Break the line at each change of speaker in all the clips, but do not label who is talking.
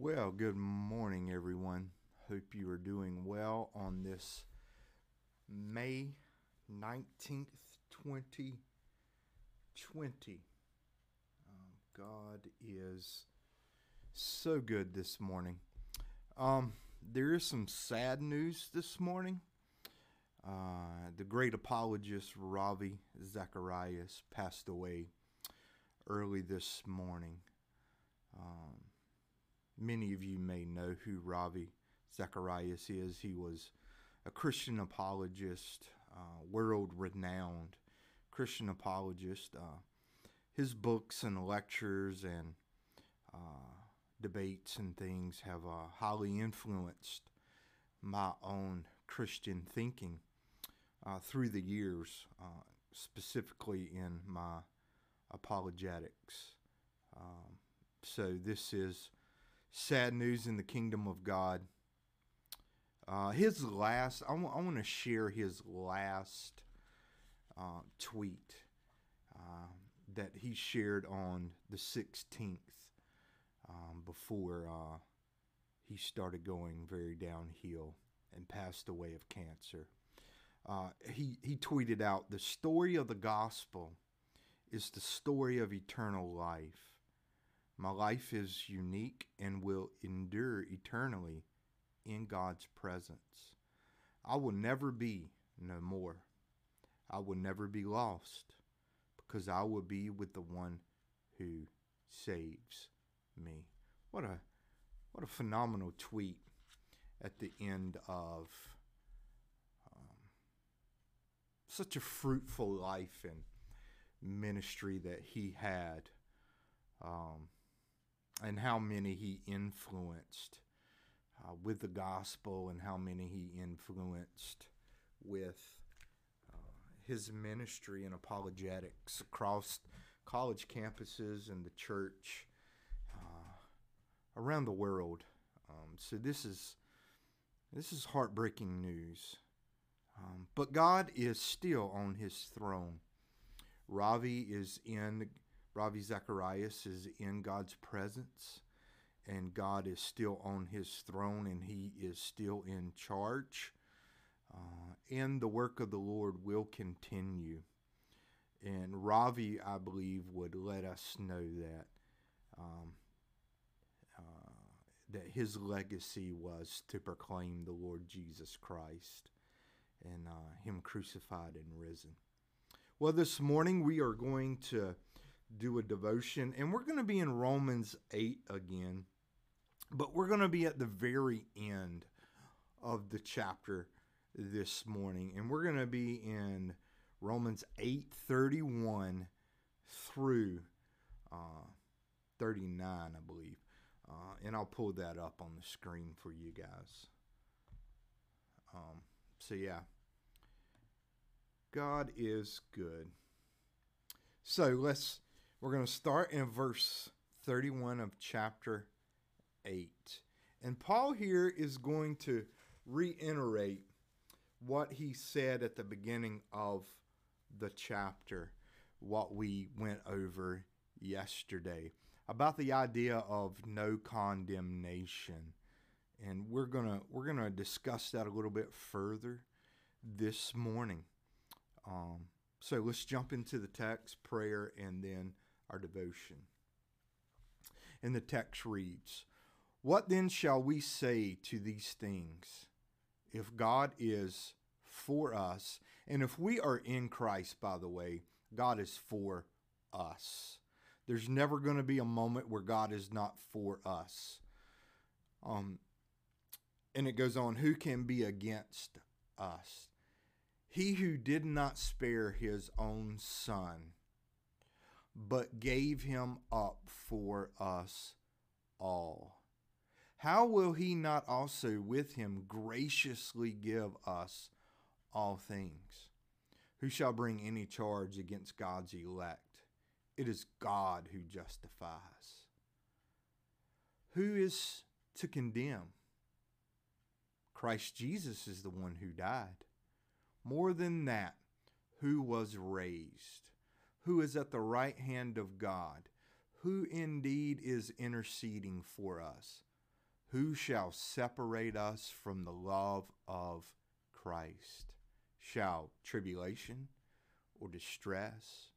Well, good morning, everyone. Hope you are doing well on this May 19th, 2020. Um, God is so good this morning. Um, there is some sad news this morning. Uh, the great apologist Ravi Zacharias passed away early this morning. Um, many of you may know who Ravi Zacharias is. He was a Christian apologist, uh, world renowned Christian apologist. Uh, his books and lectures and uh, debates and things have uh, highly influenced my own Christian thinking uh, through the years, uh, specifically in my apologetics. Um, so, this is sad news in the kingdom of God. Uh, his last, I, w- I want to share his last uh, tweet uh, that he shared on the 16th um, before uh, he started going very downhill and passed away of cancer. Uh, he, he tweeted out The story of the gospel is the story of eternal life. My life is unique and will endure eternally in God's presence. I will never be no more. I will never be lost because I will be with the one who saves me. What a what a phenomenal tweet at the end of um, such a fruitful life and ministry that he had. Um, and how many he influenced uh, with the gospel and how many he influenced with uh, his ministry and apologetics across college campuses and the church uh, around the world. Um, so this is this is heartbreaking news. Um, but God is still on his throne. Ravi is in Ravi Zacharias is in God's presence, and God is still on his throne, and he is still in charge. Uh, and the work of the Lord will continue. And Ravi, I believe, would let us know that um, uh, that his legacy was to proclaim the Lord Jesus Christ and uh, Him crucified and risen. Well, this morning we are going to do a devotion. And we're going to be in Romans 8 again, but we're going to be at the very end of the chapter this morning. And we're going to be in Romans 8 31 through uh, 39, I believe. Uh, and I'll pull that up on the screen for you guys. Um, so, yeah. God is good. So let's we're going to start in verse 31 of chapter 8. And Paul here is going to reiterate what he said at the beginning of the chapter, what we went over yesterday about the idea of no condemnation. And we're going to we're going to discuss that a little bit further this morning. Um, so let's jump into the text, prayer, and then our devotion. And the text reads What then shall we say to these things? If God is for us, and if we are in Christ, by the way, God is for us. There's never going to be a moment where God is not for us. Um, and it goes on, who can be against us? He who did not spare his own son, but gave him up for us all. How will he not also with him graciously give us all things? Who shall bring any charge against God's elect? It is God who justifies. Who is to condemn? Christ Jesus is the one who died. More than that, who was raised who is at the right hand of God, who indeed is interceding for us. Who shall separate us from the love of Christ? Shall tribulation or distress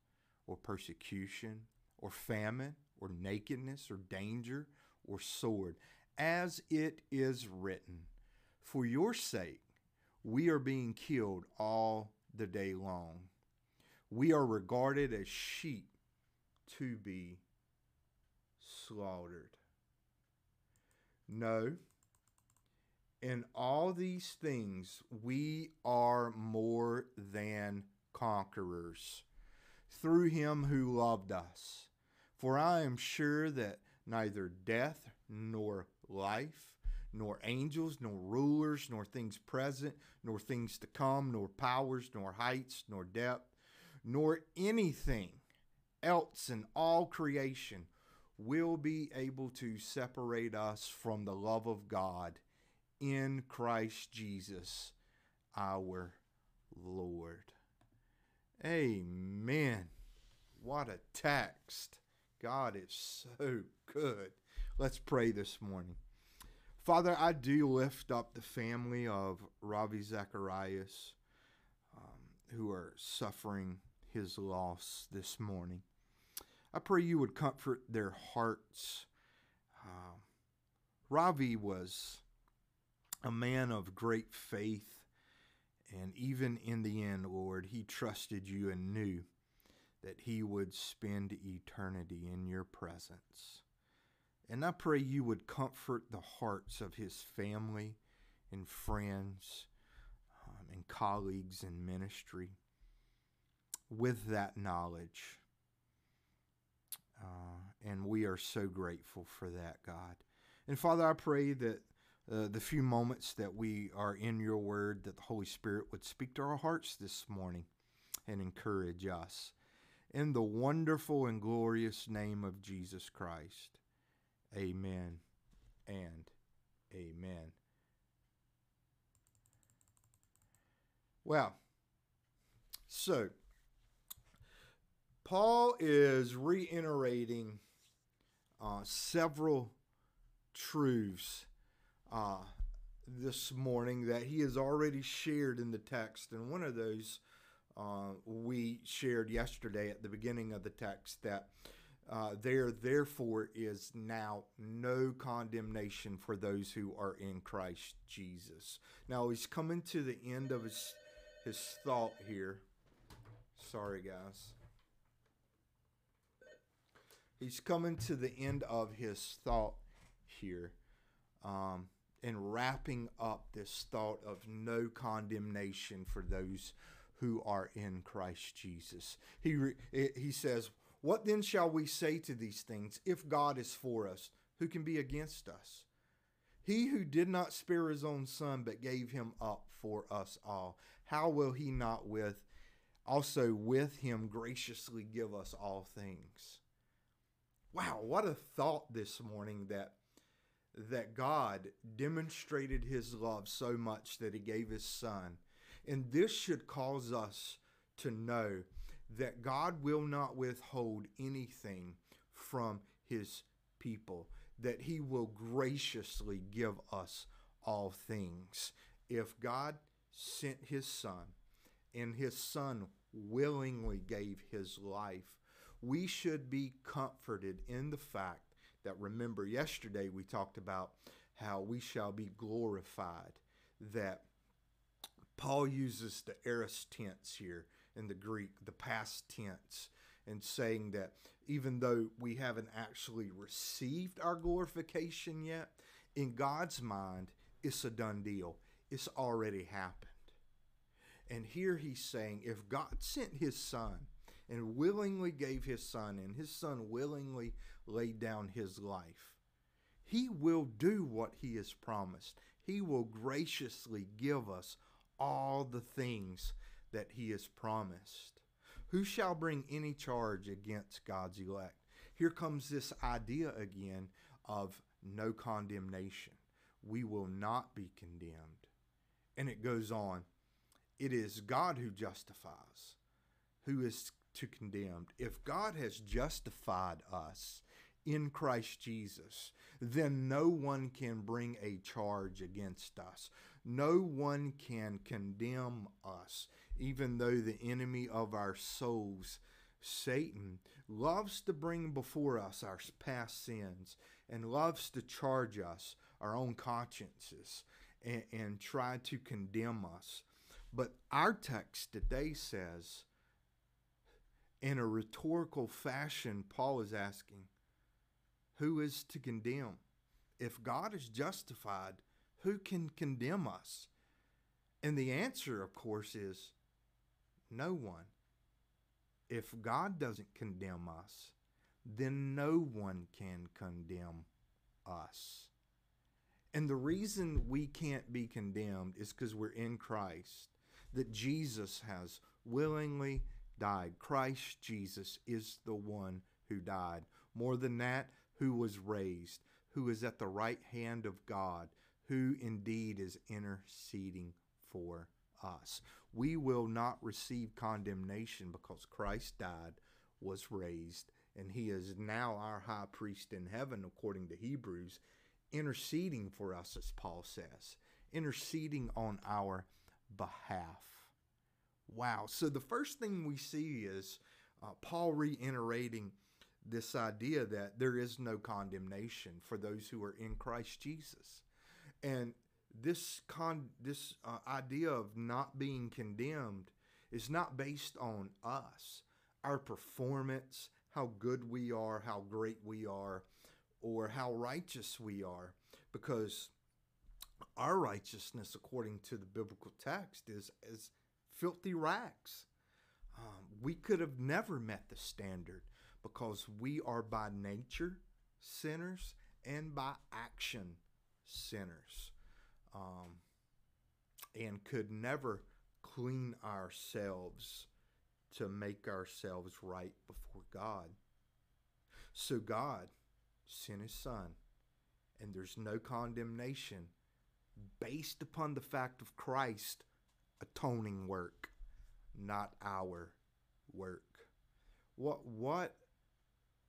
or persecution or famine or nakedness or danger or sword? As it is written, For your sake we are being killed all the day long. We are regarded as sheep to be slaughtered. No. In all these things, we are more than conquerors through him who loved us. For I am sure that neither death nor life, nor angels, nor rulers, nor things present, nor things to come, nor powers, nor heights, nor depth, nor anything else in all creation will be able to separate us from the love of God in Christ Jesus our Lord. Amen. What a text. God is so good. Let's pray this morning. Father, I do lift up the family of Ravi Zacharias um, who are suffering his loss this morning. I pray you would comfort their hearts. Uh, Ravi was a man of great faith, and even in the end, Lord, he trusted you and knew that he would spend eternity in your presence. And I pray you would comfort the hearts of his family and friends um, and colleagues in ministry with that knowledge uh, and we are so grateful for that, God. And Father, I pray that uh, the few moments that we are in your word, that the Holy Spirit would speak to our hearts this morning and encourage us. In the wonderful and glorious name of Jesus Christ, amen and amen. Well, so Paul is reiterating uh, several truths uh, this morning that he has already shared in the text. And one of those uh, we shared yesterday at the beginning of the text that uh, there therefore is now no condemnation for those who are in Christ Jesus. Now he's coming to the end of his his thought here. Sorry, guys he's coming to the end of his thought here um, and wrapping up this thought of no condemnation for those who are in Christ Jesus. He, he says, What then shall we say to these things? If God is for us, who can be against us? He who did not spare his own son, but gave him up for us all, how will he not with also with him graciously give us all things? Wow, what a thought this morning that that God demonstrated his love so much that he gave his son. And this should cause us to know that God will not withhold anything from his people, that he will graciously give us all things. If God sent his son and his son willingly gave his life we should be comforted in the fact that remember yesterday we talked about how we shall be glorified that paul uses the aorist tense here in the greek the past tense and saying that even though we haven't actually received our glorification yet in god's mind it's a done deal. It's already happened. And here he's saying if god sent his son and willingly gave his son, and his son willingly laid down his life. He will do what he has promised. He will graciously give us all the things that he has promised. Who shall bring any charge against God's elect? Here comes this idea again of no condemnation. We will not be condemned. And it goes on. It is God who justifies, who is to condemned. If God has justified us in Christ Jesus, then no one can bring a charge against us. No one can condemn us, even though the enemy of our souls, Satan, loves to bring before us our past sins and loves to charge us, our own consciences, and, and try to condemn us. But our text today says, in a rhetorical fashion, Paul is asking, Who is to condemn? If God is justified, who can condemn us? And the answer, of course, is no one. If God doesn't condemn us, then no one can condemn us. And the reason we can't be condemned is because we're in Christ, that Jesus has willingly died. Christ Jesus is the one who died. More than that, who was raised, who is at the right hand of God, who indeed is interceding for us. We will not receive condemnation because Christ died, was raised, and he is now our high priest in heaven, according to Hebrews, interceding for us, as Paul says, interceding on our behalf. Wow. So the first thing we see is uh, Paul reiterating this idea that there is no condemnation for those who are in Christ Jesus. And this con this uh, idea of not being condemned is not based on us, our performance, how good we are, how great we are, or how righteous we are, because our righteousness, according to the biblical text, is is filthy rags. Um, we could have never met the standard because we are by nature sinners and by action sinners um, and could never clean ourselves to make ourselves right before God. So God sent his son, and there's no condemnation based upon the fact of Christ atoning work, not our work. What what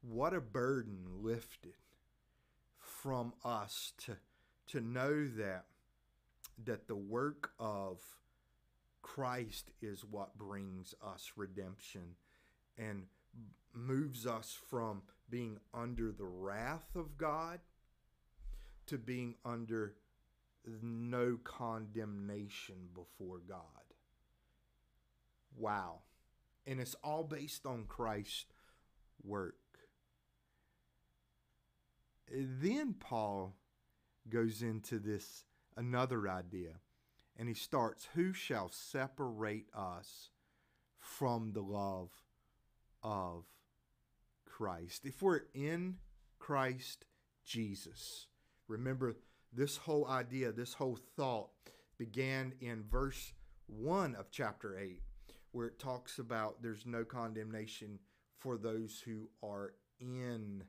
what a burden lifted from us to to know that that the work of Christ is what brings us redemption and moves us from being under the wrath of God to being under no condemnation before God. Wow. And it's all based on Christ's work. Then Paul goes into this another idea and he starts who shall separate us from the love of Christ if we're in Christ Jesus remember this whole idea, this whole thought began in verse 1 of chapter 8, where it talks about there's no condemnation for those who are in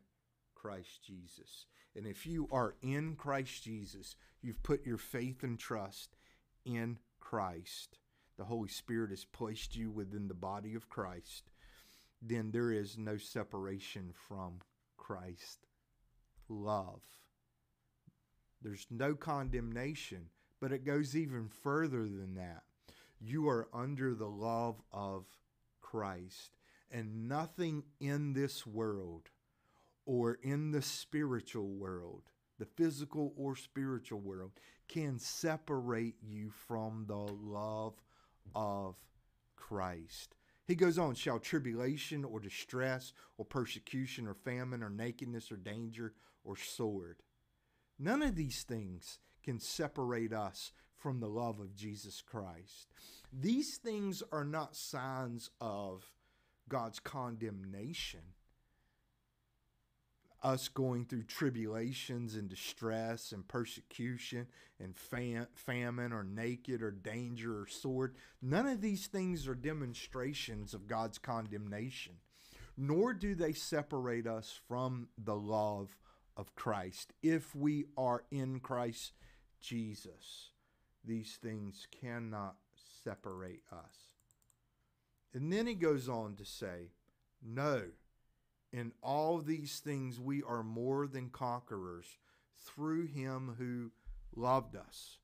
Christ Jesus. And if you are in Christ Jesus, you've put your faith and trust in Christ. The Holy Spirit has placed you within the body of Christ. Then there is no separation from Christ. Love. There's no condemnation, but it goes even further than that. You are under the love of Christ, and nothing in this world or in the spiritual world, the physical or spiritual world, can separate you from the love of Christ. He goes on, shall tribulation or distress or persecution or famine or nakedness or danger or sword. None of these things can separate us from the love of Jesus Christ. These things are not signs of God's condemnation. Us going through tribulations and distress and persecution and fam- famine or naked or danger or sword. None of these things are demonstrations of God's condemnation, nor do they separate us from the love of Christ. If we are in Christ Jesus, these things cannot separate us. And then he goes on to say, No, In all these things, we are more than conquerors through him who loved us.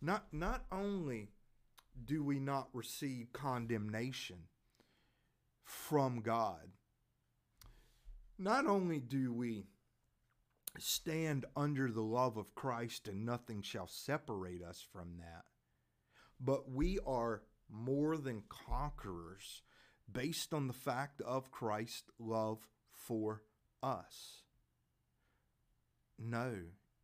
Not, not only do we not receive condemnation from God, not only do we stand under the love of Christ and nothing shall separate us from that, but we are more than conquerors based on the fact of Christ's love for us. No,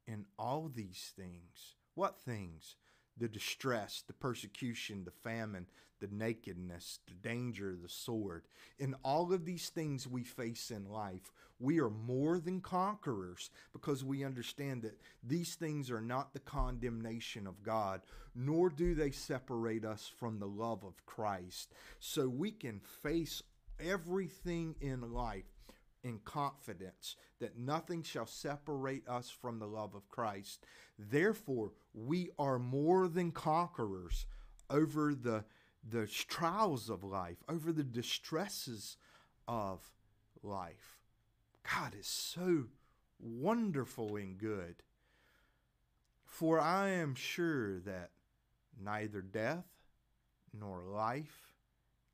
in all these things, what things? The distress, the persecution, the famine, the nakedness, the danger, the sword. In all of these things we face in life, we are more than conquerors because we understand that these things are not the condemnation of God, nor do they separate us from the love of Christ. So we can face everything in life in confidence that nothing shall separate us from the love of Christ. Therefore, we are more than conquerors over the, the trials of life, over the distresses of life. God is so wonderful and good. For I am sure that neither death, nor life,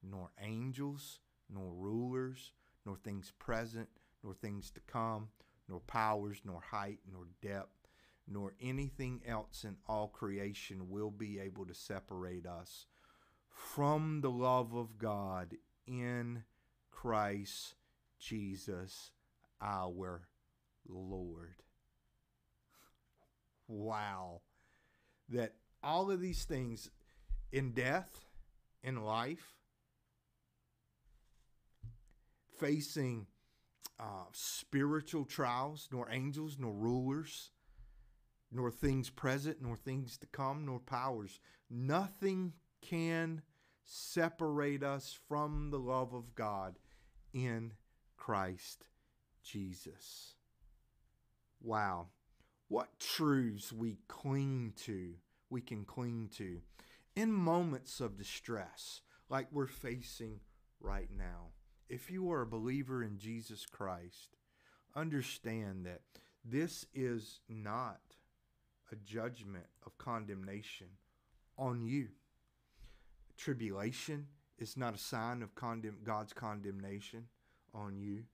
nor angels, nor rulers, nor things present, nor things to come, nor powers, nor height, nor depth, nor anything else in all creation will be able to separate us from the love of God in Christ Jesus our Lord. Wow. That all of these things in death, in life, facing uh, spiritual trials, nor angels, nor rulers, nor things present, nor things to come, nor powers. Nothing can separate us from the love of God in Christ Jesus. Wow. What truths we cling to, we can cling to in moments of distress like we're facing right now. If you are a believer in Jesus Christ, understand that this is not a judgment of condemnation on you. Tribulation is not a sign of condemn- God's condemnation on you.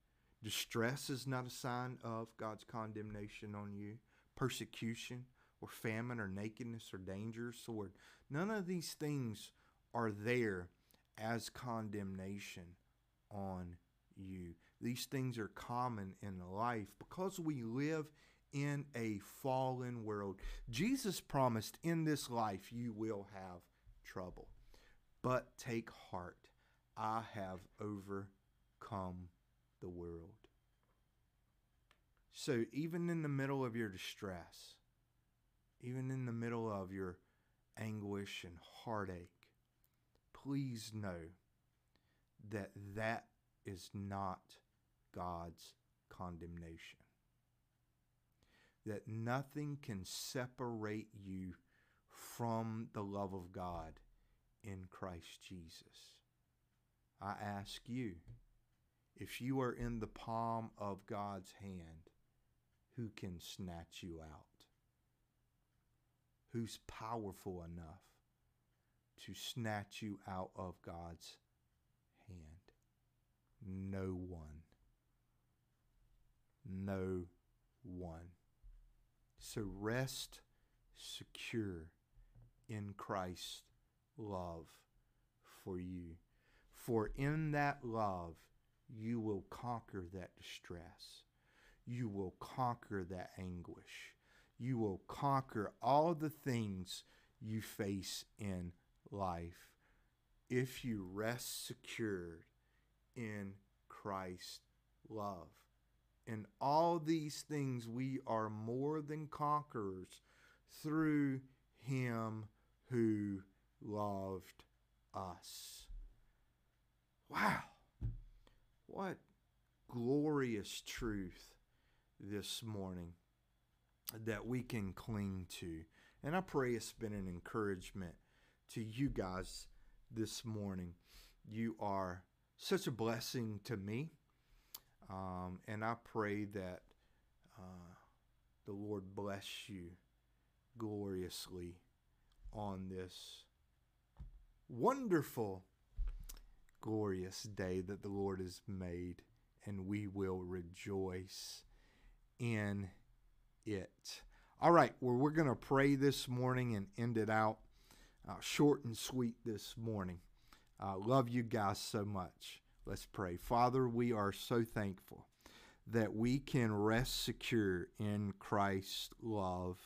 Distress is not a sign of God's condemnation on you. Persecution or famine or nakedness or danger, or sword. None of these things are there as condemnation on you. These things are common in life because we live in a fallen world. Jesus promised in this life you will have trouble. But take heart, I have overcome the world. So, even in the middle of your distress, even in the middle of your anguish and heartache, please know that that is not God's condemnation. That nothing can separate you from the love of God in Christ Jesus. I ask you, if you are in the palm of God's hand, who can snatch you out? Who's powerful enough to snatch you out of God's? No one. No one. So rest secure in Christ's love for you. For in that love, you will conquer that distress. You will conquer that anguish. You will conquer all the things you face in life if you rest secured in Christ's love. In all these things, we are more than conquerors through Him who loved us. Wow. What glorious truth this morning that we can cling to. And I pray it's been an encouragement to you guys this morning. You are such a blessing to me. Um, and I pray that uh, the Lord bless you gloriously on this wonderful, glorious day that the Lord has made, and we will rejoice in it. All right, well, we're going to pray this morning and end it out uh, short and sweet this morning. Uh, love you guys so much. Let's pray. Father, we are so thankful that we can rest secure in Christ's love.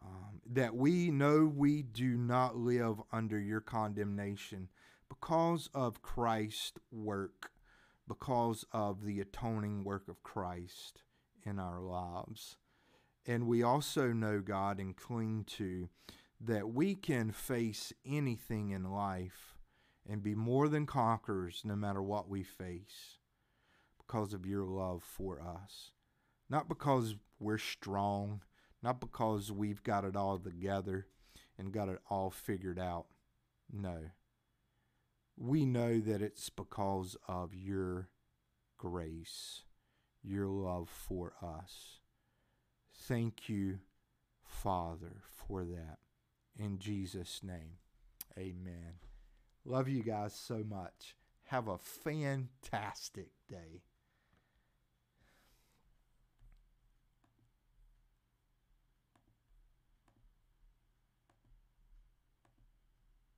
Um, that we know we do not live under your condemnation because of Christ's work, because of the atoning work of Christ in our lives. And we also know, God, and cling to that we can face anything in life and be more than conquerors no matter what we face because of your love for us. Not because we're strong, not because we've got it all together and got it all figured out. No. We know that it's because of your grace, your love for us. Thank you, Father, for that. In Jesus' name, amen. Love you guys so much. Have a fantastic day.